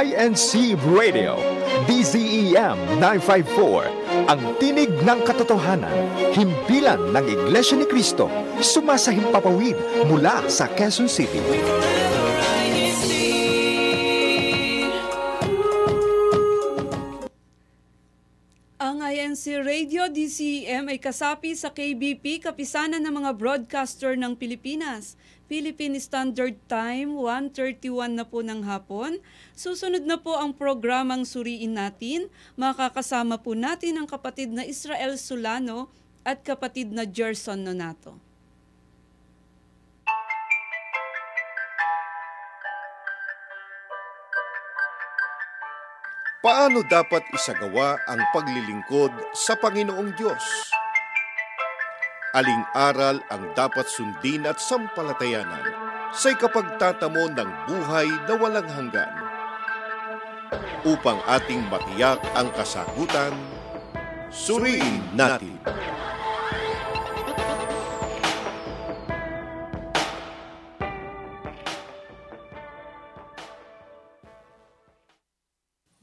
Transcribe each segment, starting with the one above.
INC Radio, DZEM 954, ang tinig ng katotohanan, himpilan ng Iglesia ni Cristo, sumasahimpapawid mula sa Quezon City. Ang INC Radio DCEM ay kasapi sa KBP, Kapisanan ng mga Broadcaster ng Pilipinas. Philippine Standard Time, 1.31 na po ng hapon. Susunod na po ang programang Suriin Natin. Makakasama po natin ang kapatid na Israel Solano at kapatid na Gerson Nonato. Paano dapat isagawa ang paglilingkod sa Panginoong Diyos? Aling aral ang dapat sundin at sampalatayanan sa ikapagtatamo ng buhay na walang hanggan? Upang ating matiyak ang kasagutan, suriin natin.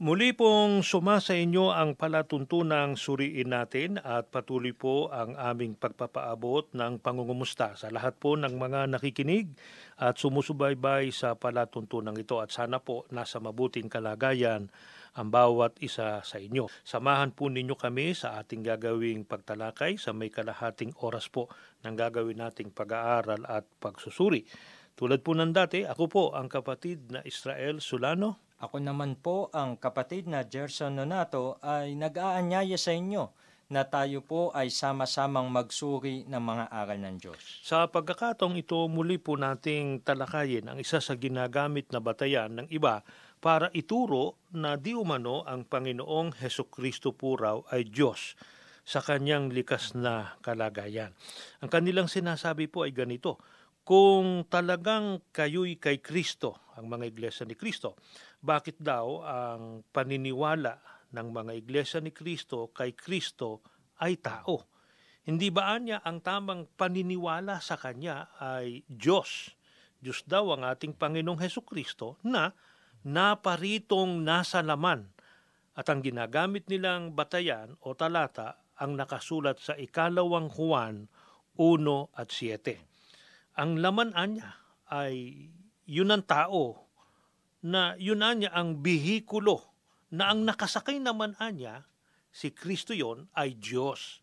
Muli pong suma sa inyo ang palatuntunang suriin natin at patuloy po ang aming pagpapaabot ng pangungumusta sa lahat po ng mga nakikinig at sumusubaybay sa palatuntunang ito at sana po nasa mabuting kalagayan ang bawat isa sa inyo. Samahan po ninyo kami sa ating gagawing pagtalakay sa may kalahating oras po ng gagawin nating pag-aaral at pagsusuri. Tulad po ng dati, ako po ang kapatid na Israel Solano Ako naman po ang kapatid na Gerson Nonato ay nag-aanyaya sa inyo na tayo po ay sama-samang magsuri ng mga aral ng Diyos. Sa pagkakataong ito, muli po nating talakayin ang isa sa ginagamit na batayan ng iba para ituro na di umano ang Panginoong Heso Kristo po raw ay Diyos sa kanyang likas na kalagayan. Ang kanilang sinasabi po ay ganito, kung talagang kayo'y kay Kristo, ang mga iglesia ni Kristo, bakit daw ang paniniwala ng mga iglesia ni Kristo kay Kristo ay tao? Hindi ba anya ang tamang paniniwala sa Kanya ay Diyos? Diyos daw ang ating Panginoong Heso Kristo na naparitong nasa laman at ang ginagamit nilang batayan o talata ang nakasulat sa ikalawang Juan 1 at 7. Ang laman anya ay yun ang tao na yun anya ang bihikulo na ang nakasakay naman anya si Kristo yon ay Diyos.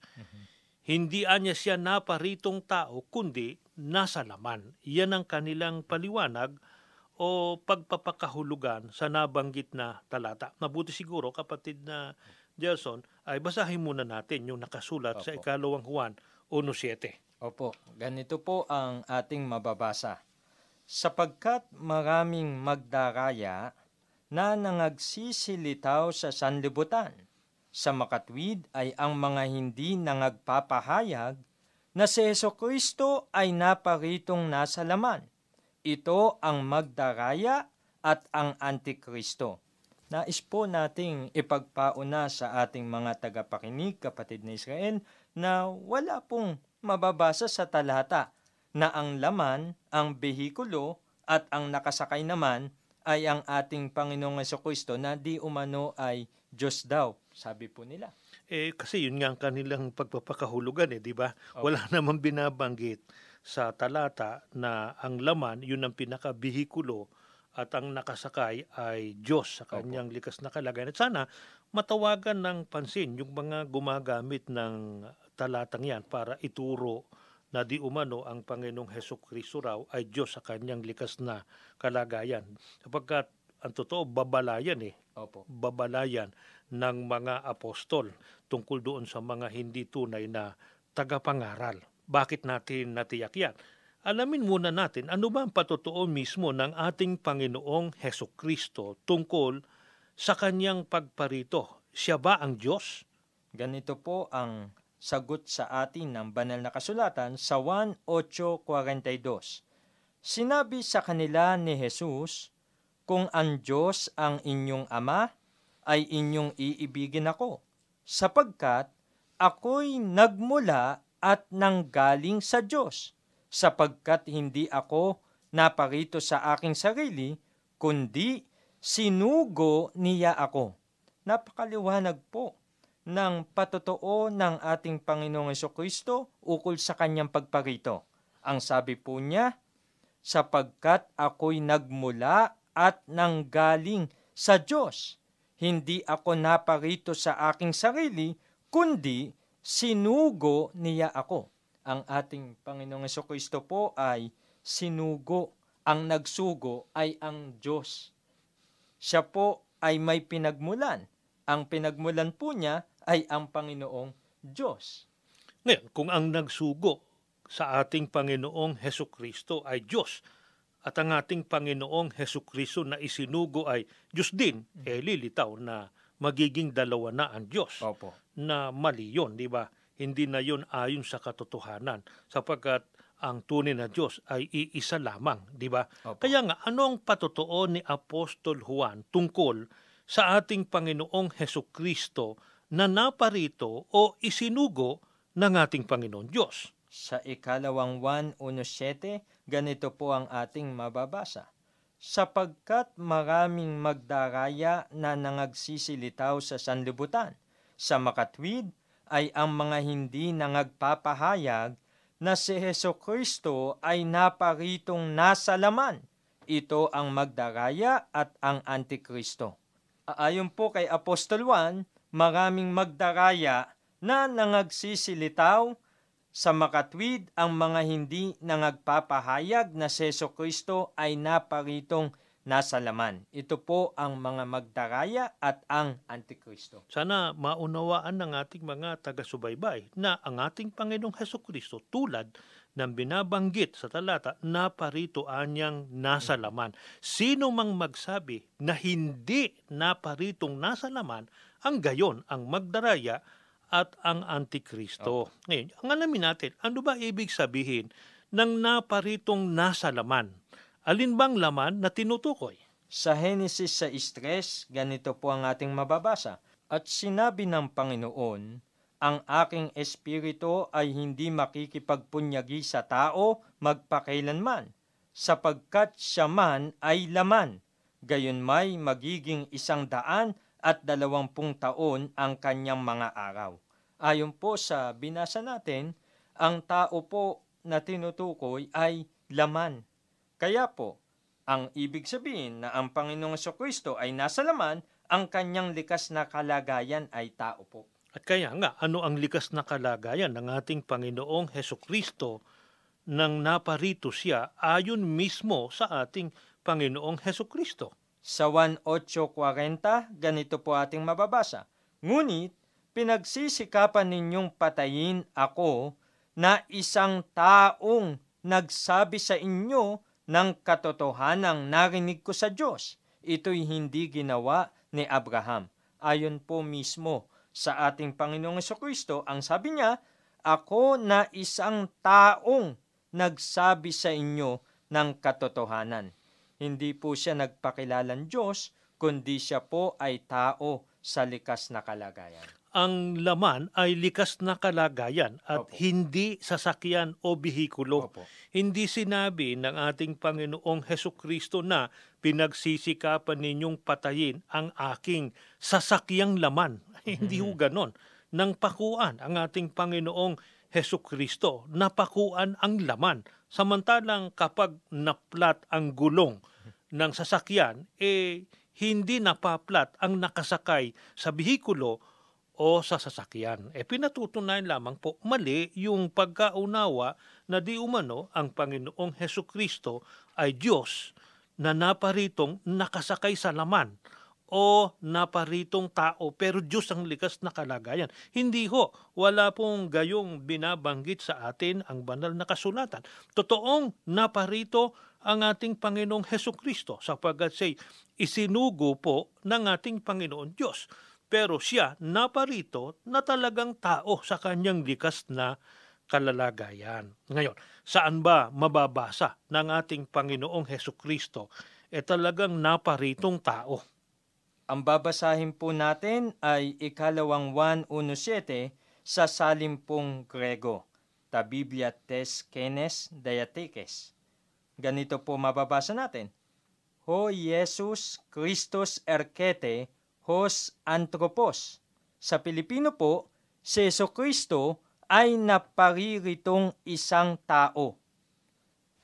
Hindi anya siya naparitong tao kundi nasa laman. Yan ang kanilang paliwanag o pagpapakahulugan sa nabanggit na talata. Mabuti siguro kapatid na Gelson ay basahin muna natin yung nakasulat sa Opo. ikalawang Juan 1.7. Opo, ganito po ang ating mababasa. Sapagkat maraming magdaraya na nangagsisilitaw sa sanlibutan, sa makatwid ay ang mga hindi nangagpapahayag na si Yeso Kristo ay naparitong nasa laman. Ito ang magdaraya at ang Antikristo. Nais po nating ipagpauna sa ating mga tagapakinig, kapatid na Israel, na wala pong mababasa sa talata na ang laman, ang behikulo, at ang nakasakay naman ay ang ating Panginoong Kristo na di umano ay Diyos daw, sabi po nila. Eh, kasi yun nga ang kanilang pagpapakahulugan eh, di ba? Wala namang binabanggit sa talata na ang laman, yun ang pinakabihikulo at ang nakasakay ay Diyos sa kanyang likas na kalagayan. At sana matawagan ng pansin yung mga gumagamit ng talatang yan para ituro na di umano ang Panginoong Heso Kristo raw ay Diyos sa kanyang likas na kalagayan. Sapagkat ang totoo, babalayan eh Opo. babalayan ng mga apostol tungkol doon sa mga hindi tunay na tagapangaral. Bakit natin natiyak yan? Alamin muna natin ano ba ang patotoo mismo ng ating Panginoong Heso Kristo tungkol sa kanyang pagparito. Siya ba ang Diyos? Ganito po ang sagot sa atin ng banal na kasulatan sa 1.8.42. Sinabi sa kanila ni Jesus, Kung ang Diyos ang inyong ama, ay inyong iibigin ako, sapagkat ako'y nagmula at nanggaling sa Diyos, sapagkat hindi ako naparito sa aking sarili, kundi sinugo niya ako. Napakaliwanag po ng patotoo ng ating Panginoong Kristo ukol sa kanyang pagparito. Ang sabi po niya, sapagkat ako'y nagmula at nanggaling sa Diyos. Hindi ako naparito sa aking sarili, kundi sinugo niya ako. Ang ating Panginoong Kristo po ay sinugo. Ang nagsugo ay ang Diyos. Siya po ay may pinagmulan. Ang pinagmulan po niya ay ang Panginoong Diyos. Ngayon, kung ang nagsugo sa ating Panginoong Heso Kristo ay Diyos, at ang ating Panginoong Heso Kristo na isinugo ay Diyos din, eh lilitaw na magiging dalawa na ang Diyos. Opo. Na mali yun, di ba? Hindi na yun ayon sa katotohanan sapagkat ang tunay na Diyos ay iisa lamang, di ba? Opo. Kaya nga, ano ang patotoo ni Apostol Juan tungkol sa ating Panginoong Heso Kristo na naparito o isinugo ng ating Panginoon Diyos? Sa ikalawang 1.1.7, ganito po ang ating mababasa. Sapagkat maraming magdaraya na nangagsisilitaw sa sanlibutan, sa makatwid ay ang mga hindi nangagpapahayag na si Heso Kristo ay naparitong nasa laman. Ito ang magdaraya at ang Antikristo. Ayon po kay Apostol Juan, maraming magdaraya na nangagsisilitaw sa makatwid ang mga hindi nangagpapahayag na si Yeso Kristo ay naparitong nasa laman. Ito po ang mga magdaraya at ang Antikristo. Sana maunawaan ng ating mga taga-subaybay na ang ating Panginoong Heso Kristo tulad ng binabanggit sa talata na parito anyang nasa laman. Sino mang magsabi na hindi naparitong nasa laman, ang gayon ang magdaraya at ang Antikristo. Ngayon, ang alamin natin, ano ba ibig sabihin ng naparitong nasa laman? Alin bang laman na tinutukoy? Sa sa stress, ganito po ang ating mababasa. At sinabi ng Panginoon, ang aking espiritu ay hindi makikipagpunyagi sa tao magpakailanman, sapagkat siya man ay laman. Gayon may magiging isang daan at dalawampung taon ang kanyang mga araw. Ayon po sa binasa natin, ang tao po na tinutukoy ay laman. Kaya po, ang ibig sabihin na ang Panginoong Kristo ay nasa laman, ang kanyang likas na kalagayan ay tao po. At kaya nga, ano ang likas na kalagayan ng ating Panginoong Heso Kristo nang naparito siya ayon mismo sa ating Panginoong Heso Kristo? Sa 1.8.40, ganito po ating mababasa. Ngunit, pinagsisikapan ninyong patayin ako na isang taong nagsabi sa inyo ng katotohanang narinig ko sa Diyos. Ito'y hindi ginawa ni Abraham. Ayon po mismo sa ating Panginoong Kristo, ang sabi niya, Ako na isang taong nagsabi sa inyo ng katotohanan. Hindi po siya nagpakilalan Diyos, kundi siya po ay tao sa likas na kalagayan. Ang laman ay likas na kalagayan at Opo. hindi sasakyan o bihikulo. Opo. Hindi sinabi ng ating Panginoong Heso Kristo na pinagsisikapan ninyong patayin ang aking sasakyang laman. Hindi ho ganon. Nang pakuan ang ating Panginoong Heso Kristo, napakuan ang laman. Samantalang kapag naplat ang gulong ng sasakyan, eh hindi napaplat ang nakasakay sa bihikulo o sa sasakyan. E pinatutunayan lamang po mali yung pagkaunawa na di umano ang Panginoong Heso Kristo ay Diyos na naparitong nakasakay sa laman o naparitong tao pero Diyos ang likas na kalagayan. Hindi ho, wala pong gayong binabanggit sa atin ang banal na kasulatan. Totoong naparito ang ating Panginoong Heso Kristo sapagkat say isinugo po ng ating Panginoon Diyos. Pero siya naparito na talagang tao sa kanyang likas na kalalagayan. Ngayon, saan ba mababasa ng ating Panginoong Heso Kristo e talagang naparitong tao? Ang babasahin po natin ay ikalawang 1.1.7 sa salimpong Grego, ta Biblia tes kenes diatikes. Ganito po mababasa natin. ho Jesus Christus erkete hos anthropos. Sa Pilipino po, si Yeso Kristo ay napariritong isang tao.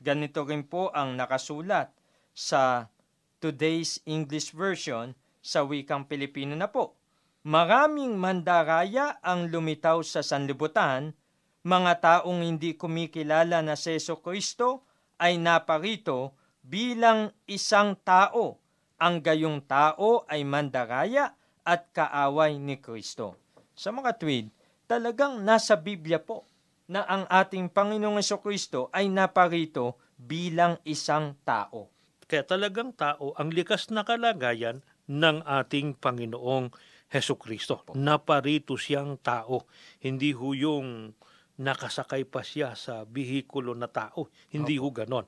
Ganito rin po ang nakasulat sa today's English version sa wikang Pilipino na po. Maraming mandaraya ang lumitaw sa sanlibutan, mga taong hindi kumikilala na si Yeso Kristo ay naparito bilang isang tao. Ang gayong tao ay mandaraya at kaaway ni Kristo. Sa mga tweed, talagang nasa Biblia po na ang ating Panginoong Kristo ay naparito bilang isang tao. Kaya talagang tao ang likas na kalagayan ng ating Panginoong Heso Kristo. Naparito siyang tao. Hindi ho yung nakasakay pa siya sa bihikulo na tao. Hindi ho ganon.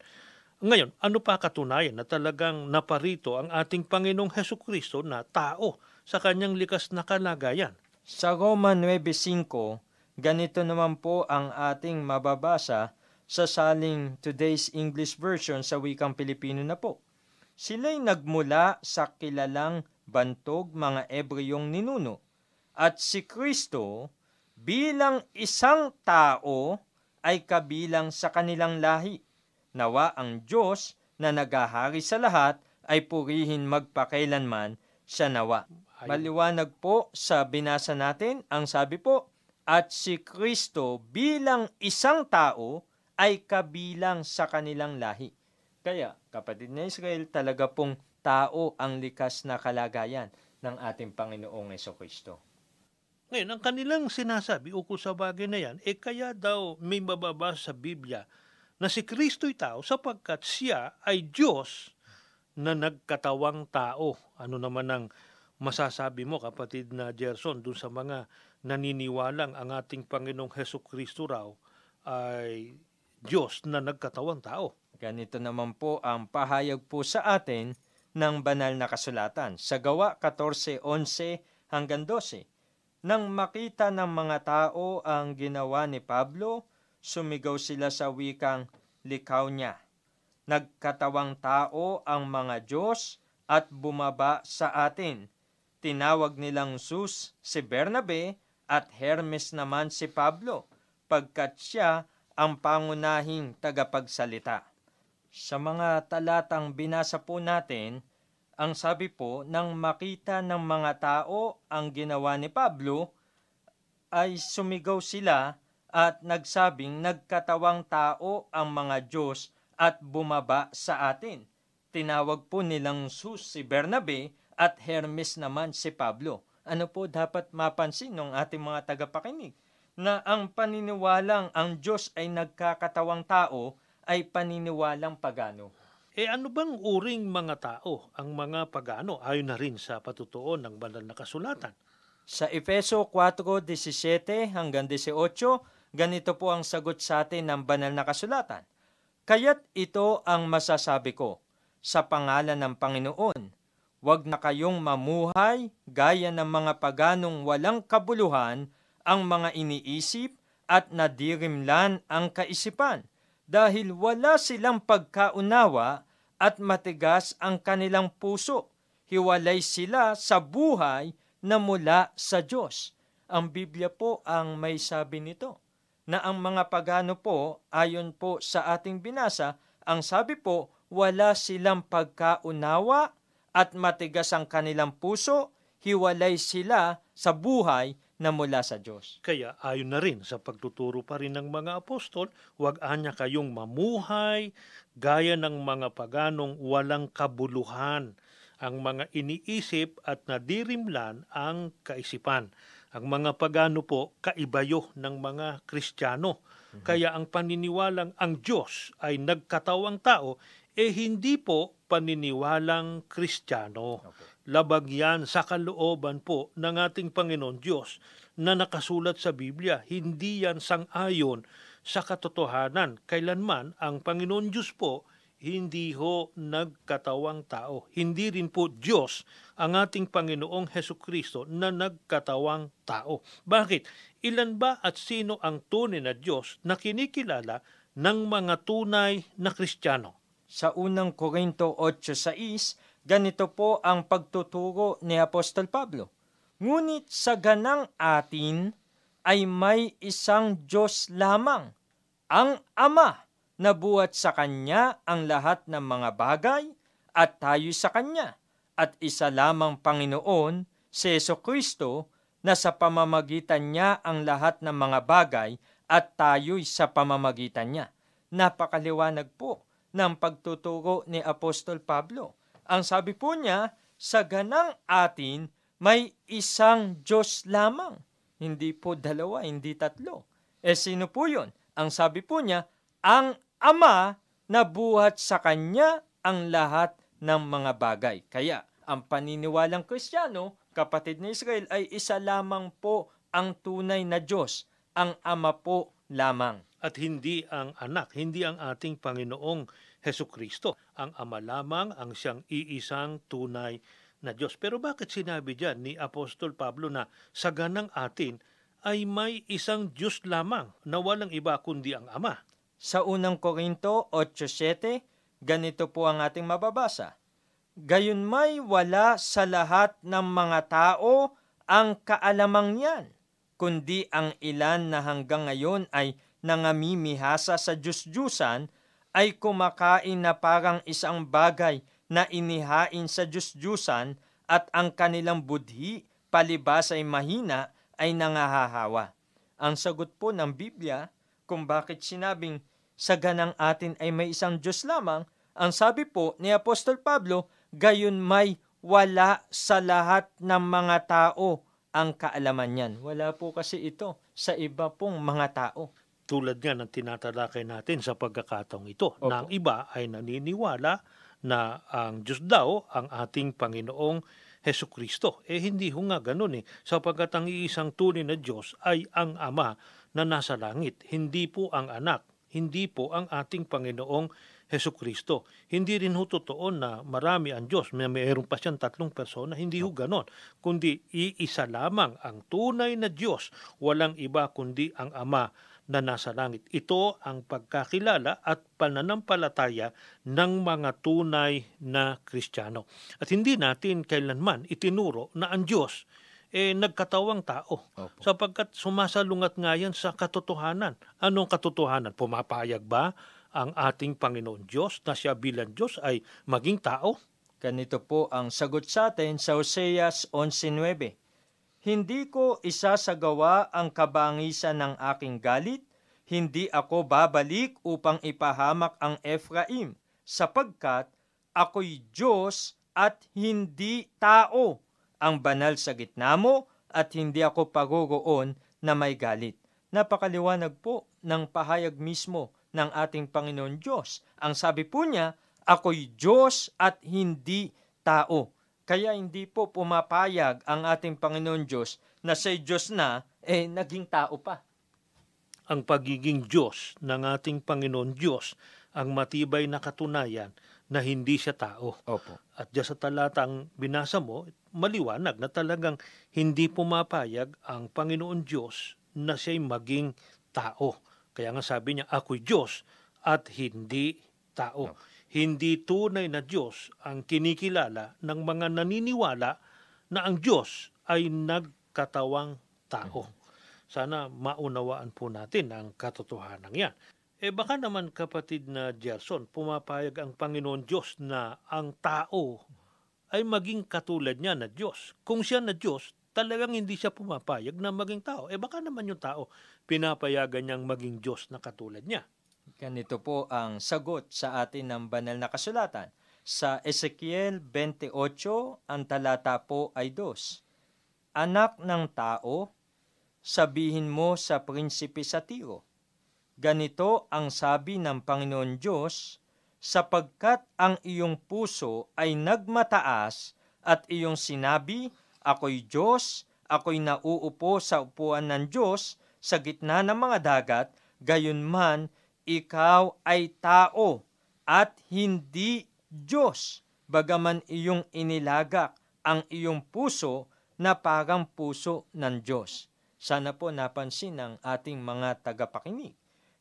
Ngayon, ano pa katunayan na talagang naparito ang ating Panginoong Heso Kristo na tao sa kanyang likas na kalagayan? Sa Roma 9.5, ganito naman po ang ating mababasa sa saling today's English version sa wikang Pilipino na po. Sila'y nagmula sa kilalang bantog mga Ebreyong ninuno. At si Kristo bilang isang tao ay kabilang sa kanilang lahi. Nawa ang Diyos na nagahari sa lahat ay purihin magpakailanman siya nawa. Maliwanag po sa binasa natin, ang sabi po, at si Kristo bilang isang tao ay kabilang sa kanilang lahi. Kaya, kapatid na Israel, talaga pong tao ang likas na kalagayan ng ating Panginoong Kristo. Ngayon, ang kanilang sinasabi ukol sa bagay na yan, eh kaya daw may mababasa sa Biblia na si Kristo'y tao sapagkat siya ay Diyos na nagkatawang tao. Ano naman ang masasabi mo, kapatid na Gerson, dun sa mga naniniwalang ang ating Panginoong Heso Kristo raw ay Diyos na nagkatawang tao. Ganito naman po ang pahayag po sa atin ng banal na kasulatan sa gawa 14.11 hanggang 12. Nang makita ng mga tao ang ginawa ni Pablo, sumigaw sila sa wikang likaw niya. Nagkatawang tao ang mga Diyos at bumaba sa atin. Tinawag nilang Sus si Bernabe at Hermes naman si Pablo, pagkat siya ang pangunahing tagapagsalita. Sa mga talatang binasa po natin, ang sabi po, nang makita ng mga tao ang ginawa ni Pablo, ay sumigaw sila at nagsabing nagkatawang tao ang mga Diyos at bumaba sa atin. Tinawag po nilang Sus si Bernabe at Hermes naman si Pablo. Ano po dapat mapansin ng ating mga tagapakinig? Na ang paniniwalang ang Diyos ay nagkakatawang tao ay paniniwalang pagano. Eh ano bang uring mga tao ang mga pagano ayon na rin sa patutuon ng banal na kasulatan? Sa Efeso 4.17 hanggang 18, ganito po ang sagot sa atin ng banal na kasulatan. Kaya't ito ang masasabi ko, sa pangalan ng Panginoon, huwag na kayong mamuhay gaya ng mga paganong walang kabuluhan ang mga iniisip at nadirimlan ang kaisipan dahil wala silang pagkaunawa at matigas ang kanilang puso. Hiwalay sila sa buhay na mula sa Diyos. Ang Biblia po ang may sabi nito na ang mga pagano po, ayon po sa ating binasa, ang sabi po, wala silang pagkaunawa at matigas ang kanilang puso, hiwalay sila sa buhay na mula sa Diyos. Kaya ayon na rin sa pagtuturo pa rin ng mga apostol, huwag anya kayong mamuhay gaya ng mga paganong walang kabuluhan, ang mga iniisip at nadirimlan ang kaisipan. Ang mga pagano po, kaibayo ng mga Kristiyano. Kaya ang paniniwalang ang Diyos ay nagkatawang tao, eh hindi po paniniwalang Kristiyano. Labag yan sa kalooban po ng ating Panginoon Diyos na nakasulat sa Biblia. Hindi yan sang-ayon sa katotohanan. Kailanman ang Panginoon Diyos po hindi ho nagkatawang tao. Hindi rin po Diyos ang ating Panginoong Heso Kristo na nagkatawang tao. Bakit? Ilan ba at sino ang tunay na Diyos na kinikilala ng mga tunay na Kristiyano? Sa unang Korinto 8.6, ganito po ang pagtuturo ni Apostol Pablo. Ngunit sa ganang atin ay may isang Diyos lamang, ang Ama, na buhat sa Kanya ang lahat ng mga bagay at tayo sa Kanya, at isa lamang Panginoon, si Yeso Kristo, na sa pamamagitan niya ang lahat ng mga bagay at tayo'y sa pamamagitan niya. Napakaliwanag po ng pagtuturo ni Apostol Pablo. Ang sabi po niya, sa ganang atin may isang Diyos lamang. Hindi po dalawa, hindi tatlo. E sino po yun? Ang sabi po niya, ang Ama na buhat sa Kanya ang lahat ng mga bagay. Kaya, ang paniniwalang Kristiyano, kapatid ni Israel, ay isa lamang po ang tunay na Diyos, ang Ama po lamang. At hindi ang anak, hindi ang ating Panginoong Heso Kristo. Ang Ama lamang ang siyang iisang tunay na Diyos. Pero bakit sinabi diyan ni Apostol Pablo na sa ganang atin ay may isang Diyos lamang na walang iba kundi ang Ama? Sa unang Korinto 8.7, ganito po ang ating mababasa. Gayon may wala sa lahat ng mga tao ang kaalamang yan, kundi ang ilan na hanggang ngayon ay nangamimihasa sa Diyos-Diyusan ay kumakain na parang isang bagay na inihain sa Diyos-Diyusan at ang kanilang budhi palibas ay mahina ay nangahahawa. Ang sagot po ng Biblia kung bakit sinabing sa ganang atin ay may isang Diyos lamang, ang sabi po ni Apostol Pablo, gayon may wala sa lahat ng mga tao ang kaalaman niyan. Wala po kasi ito sa iba pong mga tao. Tulad nga ng tinatalakay natin sa pagkakataong ito, Opo. na ang iba ay naniniwala na ang Diyos daw ang ating Panginoong Heso Kristo. Eh hindi ho nga ganun eh, sapagkat ang iisang tunay na Diyos ay ang Ama na nasa langit, hindi po ang anak, hindi po ang ating Panginoong Heso Kristo. Hindi rin ho totoo na marami ang Diyos, may mayroon pa siyang tatlong persona, hindi ho ganon, kundi iisa lamang ang tunay na Diyos, walang iba kundi ang Ama na nasa langit. Ito ang pagkakilala at pananampalataya ng mga tunay na Kristiyano. At hindi natin kailanman itinuro na ang Diyos eh nagkatawang tao Opo. sapagkat sumasalungat nga yan sa katotohanan. Anong katotohanan? Pumapayag ba ang ating Panginoon Diyos na siya bilang Diyos ay maging tao? Ganito po ang sagot sa atin sa Oseas 11.9. Hindi ko isasagawa ang kabangisan ng aking galit, hindi ako babalik upang ipahamak ang Ephraim, sapagkat ako'y Diyos at hindi tao, ang banal sa gitna mo at hindi ako pagoroon na may galit. Napakaliwanag po ng pahayag mismo ng ating Panginoon Diyos. Ang sabi po niya, ako'y Diyos at hindi tao. Kaya hindi po pumapayag ang ating Panginoon Diyos na sa Diyos na, eh, naging tao pa. Ang pagiging Diyos ng ating Panginoon Diyos ang matibay na katunayan na hindi siya tao. Opo. At diyan sa talatang binasa mo, maliwanag na talagang hindi pumapayag ang Panginoon Diyos na siya'y maging tao. Kaya nga sabi niya, ako'y Diyos at hindi tao. Hindi tunay na Diyos ang kinikilala ng mga naniniwala na ang Diyos ay nagkatawang tao. Sana maunawaan po natin ang katotohanan yan. Eh baka naman kapatid na Gerson, pumapayag ang Panginoon Diyos na ang tao ay maging katulad niya na Diyos. Kung siya na Diyos, talagang hindi siya pumapayag na maging tao. Eh baka naman yung tao, pinapayagan niyang maging Diyos na katulad niya. Ganito po ang sagot sa atin ng banal na kasulatan. Sa Ezekiel 28, ang talata po ay dos. Anak ng tao, sabihin mo sa prinsipe sa Tiro, Ganito ang sabi ng Panginoon Diyos, sapagkat ang iyong puso ay nagmataas at iyong sinabi, Ako'y Diyos, ako'y nauupo sa upuan ng Diyos sa gitna ng mga dagat, gayon man ikaw ay tao at hindi Diyos, bagaman iyong inilagak ang iyong puso na parang puso ng Diyos. Sana po napansin ng ating mga tagapakinig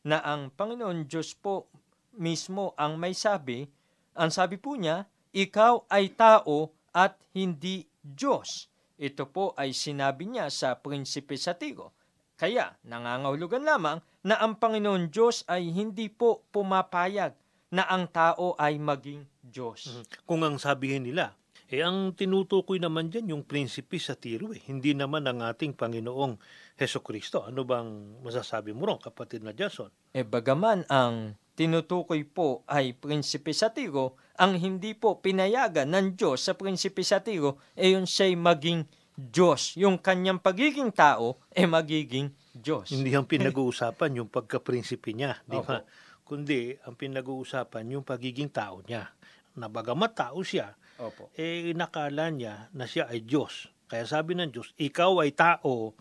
na ang Panginoon Diyos po mismo ang may sabi Ang sabi po niya, ikaw ay tao at hindi Diyos. Ito po ay sinabi niya sa prinsipe sa Tiro. Kaya nangangahulugan lamang na ang Panginoon Diyos ay hindi po pumapayag na ang tao ay maging Diyos. Mhm. Kung ang sabihin nila, eh ang tinutukoy naman dyan yung prinsipe sa tiro eh. Hindi naman ang ating Panginoong Heso Kristo. Ano bang masasabi mo ron, kapatid na Jason? E bagaman ang tinutukoy po ay prinsipe sa Tiro, ang hindi po pinayagan ng Diyos sa prinsipe sa Tiro, e yun siya'y maging Diyos. Yung kanyang pagiging tao, e magiging Diyos. Hindi ang pinag-uusapan yung pagka-prinsipe niya, di ba? Kundi ang pinag-uusapan yung pagiging tao niya. Na bagamat tao siya, Opo. eh nakala niya na siya ay Diyos. Kaya sabi ng Diyos, ikaw ay tao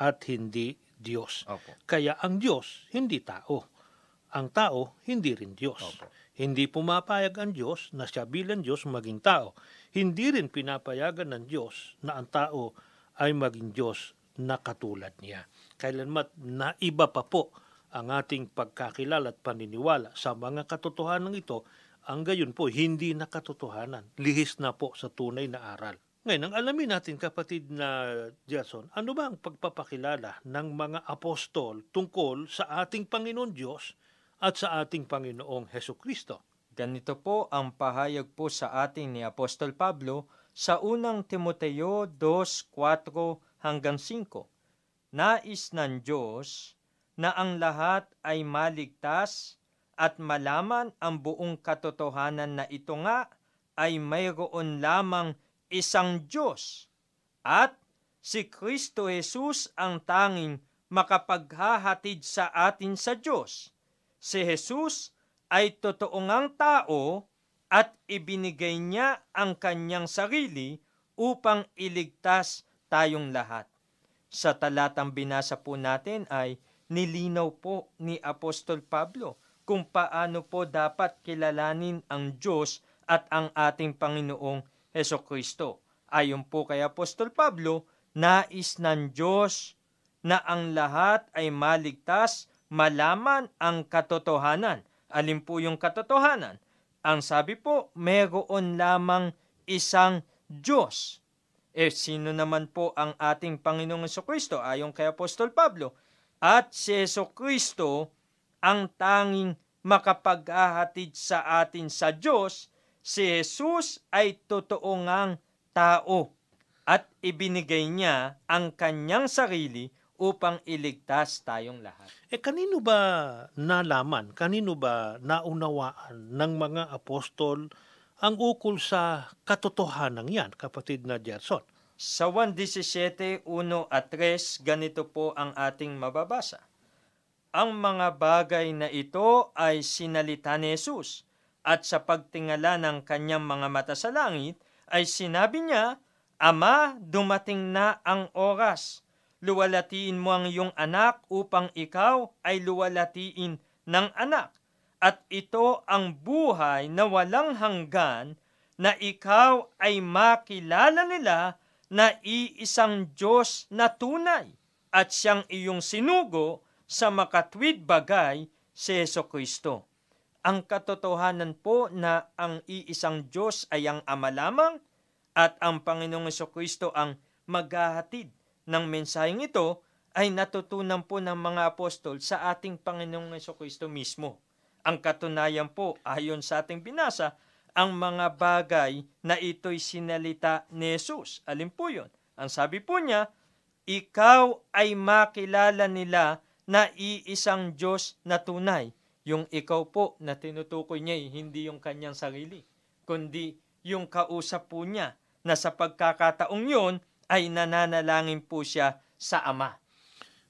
at hindi Diyos. Opo. Kaya ang Diyos, hindi tao. Ang tao, hindi rin Diyos. Opo. Hindi pumapayag ang Diyos na siya bilang Diyos maging tao. Hindi rin pinapayagan ng Diyos na ang tao ay maging Diyos na katulad niya. Kailanmat naiba pa po ang ating pagkakilala at paniniwala sa mga katotohanan ito, ang gayon po hindi na katotohanan. Lihis na po sa tunay na aral. Ngayon, ang alamin natin kapatid na Jason, ano ba ang pagpapakilala ng mga apostol tungkol sa ating Panginoon Diyos at sa ating Panginoong Heso Kristo? Ganito po ang pahayag po sa atin ni Apostol Pablo sa unang Timoteo 2:4 hanggang 5. Nais ng Diyos na ang lahat ay maligtas at malaman ang buong katotohanan na ito nga ay mayroon lamang isang Diyos at si Kristo Jesus ang tanging makapaghahatid sa atin sa Diyos. Si Jesus ay totoong tao at ibinigay niya ang kanyang sarili upang iligtas tayong lahat. Sa talatang binasa po natin ay nilinaw po ni Apostol Pablo kung paano po dapat kilalanin ang Diyos at ang ating Panginoong Heso Kristo. Ayon po kay Apostol Pablo, nais ng Diyos na ang lahat ay maligtas, malaman ang katotohanan. Alin po yung katotohanan? Ang sabi po, meron lamang isang Diyos. Eh, sino naman po ang ating Panginoong Kristo ayon kay Apostol Pablo? At si Kristo ang tanging makapaghahatid sa atin sa Diyos, si Jesus ay totoo ngang tao at ibinigay niya ang kanyang sarili upang iligtas tayong lahat. Eh kanino ba nalaman, kanino ba naunawaan ng mga apostol ang ukol sa katotohanan yan, kapatid na Gerson? Sa 1.17, 1 at 3, ganito po ang ating mababasa. Ang mga bagay na ito ay sinalita ni Jesus at sa pagtingala ng kanyang mga mata sa langit ay sinabi niya, Ama, dumating na ang oras. Luwalatiin mo ang iyong anak upang ikaw ay luwalatiin ng anak. At ito ang buhay na walang hanggan na ikaw ay makilala nila na iisang Diyos na tunay at siyang iyong sinugo sa makatwid bagay si Yeso Kristo. Ang katotohanan po na ang iisang Diyos ay ang Ama lamang at ang Panginoong Yeso Kristo ang maghahatid ng mensaheng ito ay natutunan po ng mga apostol sa ating Panginoong Kristo mismo. Ang katunayan po, ayon sa ating binasa, ang mga bagay na ito'y sinalita ni Jesus. Alin po yun? Ang sabi po niya, ikaw ay makilala nila na iisang Diyos na tunay. Yung ikaw po na tinutukoy niya, hindi yung kanyang sarili, kundi yung kausap po niya na sa pagkakataong yun ay nananalangin po siya sa Ama.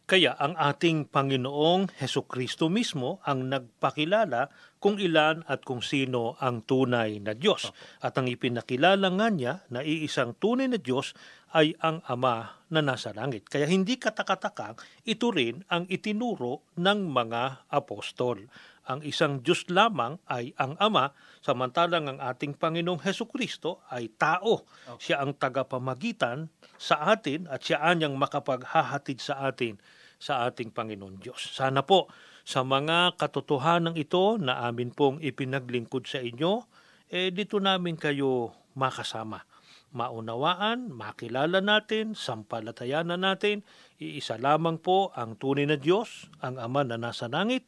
Kaya ang ating Panginoong Heso Kristo mismo ang nagpakilala kung ilan at kung sino ang tunay na Diyos. At ang ipinakilala nga niya na iisang tunay na Diyos ay ang Ama na nasa langit. Kaya hindi katakatakang ito rin ang itinuro ng mga apostol. Ang isang Diyos lamang ay ang Ama, samantalang ang ating Panginoong Heso Kristo ay tao. Siya ang tagapamagitan sa atin at siya anyang makapaghahatid sa atin sa ating Panginoon Diyos. Sana po sa mga katotohanan ito na amin pong ipinaglingkod sa inyo, eh dito namin kayo makasama. Maunawaan, makilala natin, sampalatayanan natin, iisa lamang po ang tunay na Diyos, ang Ama na nasa langit,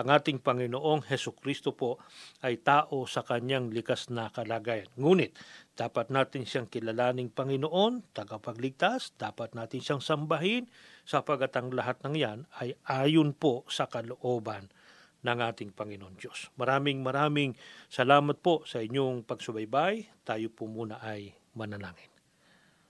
ang ating Panginoong Heso Kristo po ay tao sa kanyang likas na kalagayan. Ngunit, dapat natin siyang kilalaning Panginoon, tagapagligtas, dapat natin siyang sambahin, sapagat ang lahat ng yan ay ayon po sa kalooban ng ating Panginoon Diyos. Maraming maraming salamat po sa inyong pagsubaybay. Tayo po muna ay manalangin.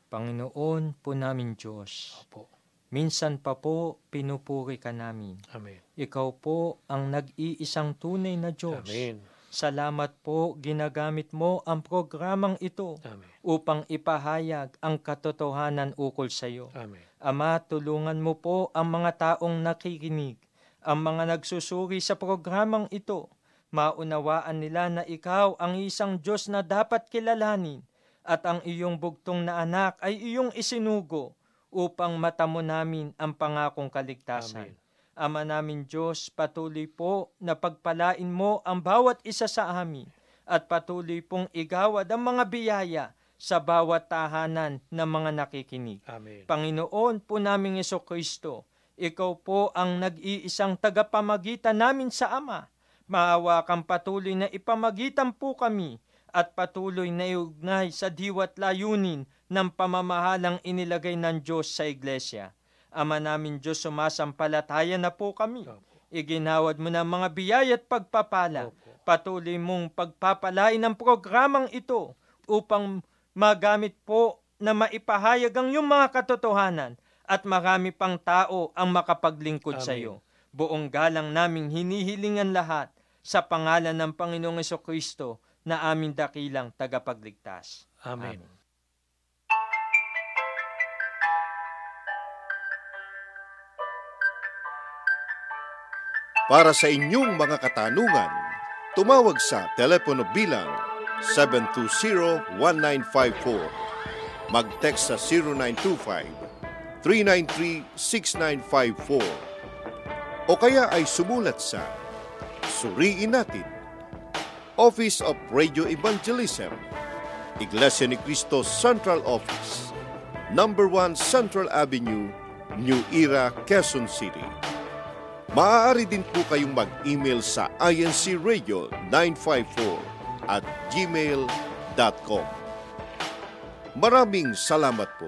Panginoon po namin Diyos, Opo. Minsan pa po pinupuri ka namin. Amen. Ikaw po ang nag-iisang tunay na Diyos. Amen. Salamat po ginagamit mo ang programang ito Amen. upang ipahayag ang katotohanan ukol sa iyo. Amen. Ama, tulungan mo po ang mga taong nakikinig, ang mga nagsusuri sa programang ito. Maunawaan nila na ikaw ang isang Diyos na dapat kilalanin at ang iyong bugtong na anak ay iyong isinugo upang matamo namin ang pangakong kaligtasan. Amen. Ama namin Diyos, patuloy po na pagpalain mo ang bawat isa sa amin at patuloy pong igawad ang mga biyaya sa bawat tahanan ng mga nakikinig. Amen. Panginoon po naming Yeso Kristo, ikaw po ang nag-iisang tagapamagitan namin sa Ama. Maawa kang patuloy na ipamagitan po kami at patuloy na iugnay sa diwat layunin ng pamamahalang inilagay ng Diyos sa Iglesia. Ama namin Diyos, sumasampalataya na po kami. Iginawad mo na mga biyaya at pagpapala. Patuloy mong pagpapalain ang programang ito upang magamit po na maipahayag ang iyong mga katotohanan at marami pang tao ang makapaglingkod sa Amen. iyo. Buong galang naming hinihilingan lahat sa pangalan ng Panginoong Kristo na aming dakilang tagapagligtas. Amen. Para sa inyong mga katanungan, tumawag sa telepono bilang 720-1954. Mag-text sa 0925-393-6954. O kaya ay sumulat sa Suriin Natin, Office of Radio Evangelism, Iglesia ni Cristo Central Office, Number 1 Central Avenue, New Era, Quezon City. Maaari din po kayong mag-email sa incradio954 at gmail.com. Maraming salamat po.